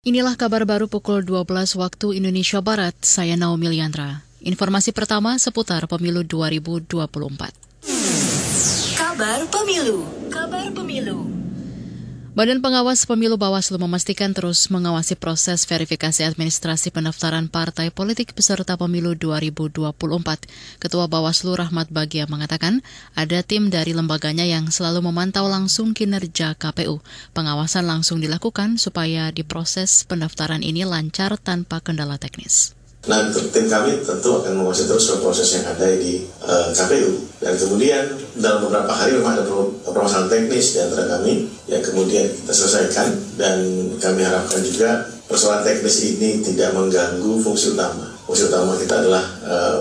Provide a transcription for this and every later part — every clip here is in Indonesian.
Inilah kabar baru pukul 12 waktu Indonesia Barat, saya Naomi Liandra. Informasi pertama seputar pemilu 2024. Kabar Pemilu, Kabar Pemilu. Badan Pengawas Pemilu Bawaslu memastikan terus mengawasi proses verifikasi administrasi pendaftaran partai politik peserta pemilu 2024. Ketua Bawaslu Rahmat Bagia mengatakan ada tim dari lembaganya yang selalu memantau langsung kinerja KPU. Pengawasan langsung dilakukan supaya diproses pendaftaran ini lancar tanpa kendala teknis. Nah, tim kami tentu akan mengawasi terus proses yang ada di uh, KPU. Dan kemudian dalam beberapa hari memang ada permasalahan teknis di antara kami yang kemudian kita selesaikan dan kami harapkan juga persoalan teknis ini tidak mengganggu fungsi utama. Fungsi utama kita adalah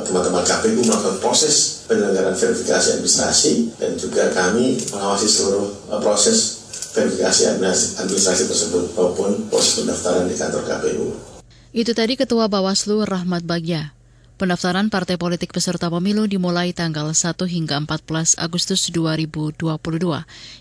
teman-teman uh, KPU melakukan proses penyelenggaraan verifikasi administrasi dan juga kami mengawasi seluruh uh, proses verifikasi administrasi tersebut maupun proses pendaftaran di kantor KPU. Itu tadi Ketua Bawaslu Rahmat Bagja. Pendaftaran partai politik peserta pemilu dimulai tanggal 1 hingga 14 Agustus 2022.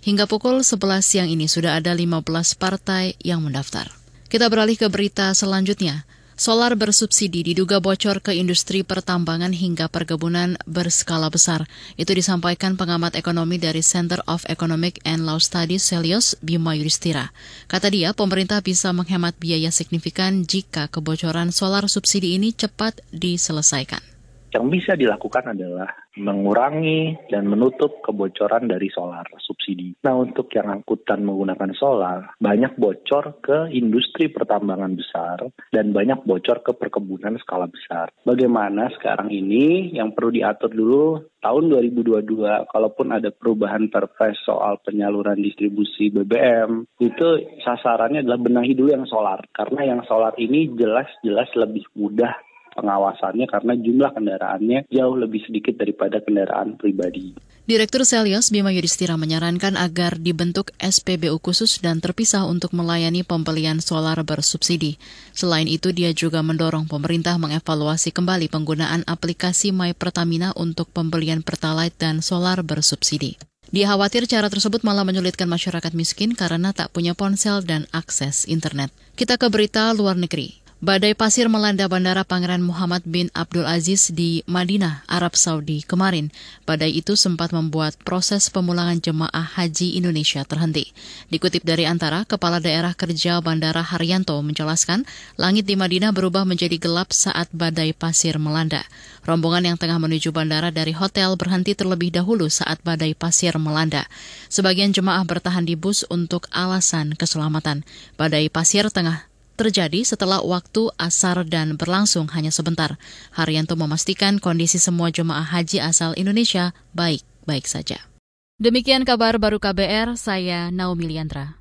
Hingga pukul 11 siang ini sudah ada 15 partai yang mendaftar. Kita beralih ke berita selanjutnya. Solar bersubsidi diduga bocor ke industri pertambangan hingga perkebunan berskala besar. Itu disampaikan pengamat ekonomi dari Center of Economic and Law Studies Celios Bima Yudhistira. Kata dia, pemerintah bisa menghemat biaya signifikan jika kebocoran solar subsidi ini cepat diselesaikan. Yang bisa dilakukan adalah mengurangi dan menutup kebocoran dari solar subsidi. Nah, untuk yang angkutan menggunakan solar, banyak bocor ke industri pertambangan besar dan banyak bocor ke perkebunan skala besar. Bagaimana sekarang ini yang perlu diatur dulu tahun 2022 kalaupun ada perubahan perpres soal penyaluran distribusi BBM itu sasarannya adalah benahi dulu yang solar karena yang solar ini jelas-jelas lebih mudah pengawasannya karena jumlah kendaraannya jauh lebih sedikit daripada kendaraan pribadi. Direktur Selios Bima Yudhistira menyarankan agar dibentuk SPBU khusus dan terpisah untuk melayani pembelian solar bersubsidi. Selain itu, dia juga mendorong pemerintah mengevaluasi kembali penggunaan aplikasi My Pertamina untuk pembelian Pertalite dan solar bersubsidi. Dia khawatir cara tersebut malah menyulitkan masyarakat miskin karena tak punya ponsel dan akses internet. Kita ke berita luar negeri. Badai pasir melanda Bandara Pangeran Muhammad bin Abdul Aziz di Madinah, Arab Saudi kemarin. Badai itu sempat membuat proses pemulangan jemaah haji Indonesia terhenti. Dikutip dari antara, Kepala Daerah Kerja Bandara Haryanto menjelaskan, langit di Madinah berubah menjadi gelap saat badai pasir melanda. Rombongan yang tengah menuju bandara dari hotel berhenti terlebih dahulu saat badai pasir melanda. Sebagian jemaah bertahan di bus untuk alasan keselamatan. Badai pasir tengah terjadi setelah waktu asar dan berlangsung hanya sebentar. Haryanto memastikan kondisi semua jemaah haji asal Indonesia baik-baik saja. Demikian kabar baru KBR, saya Naomi Liandra.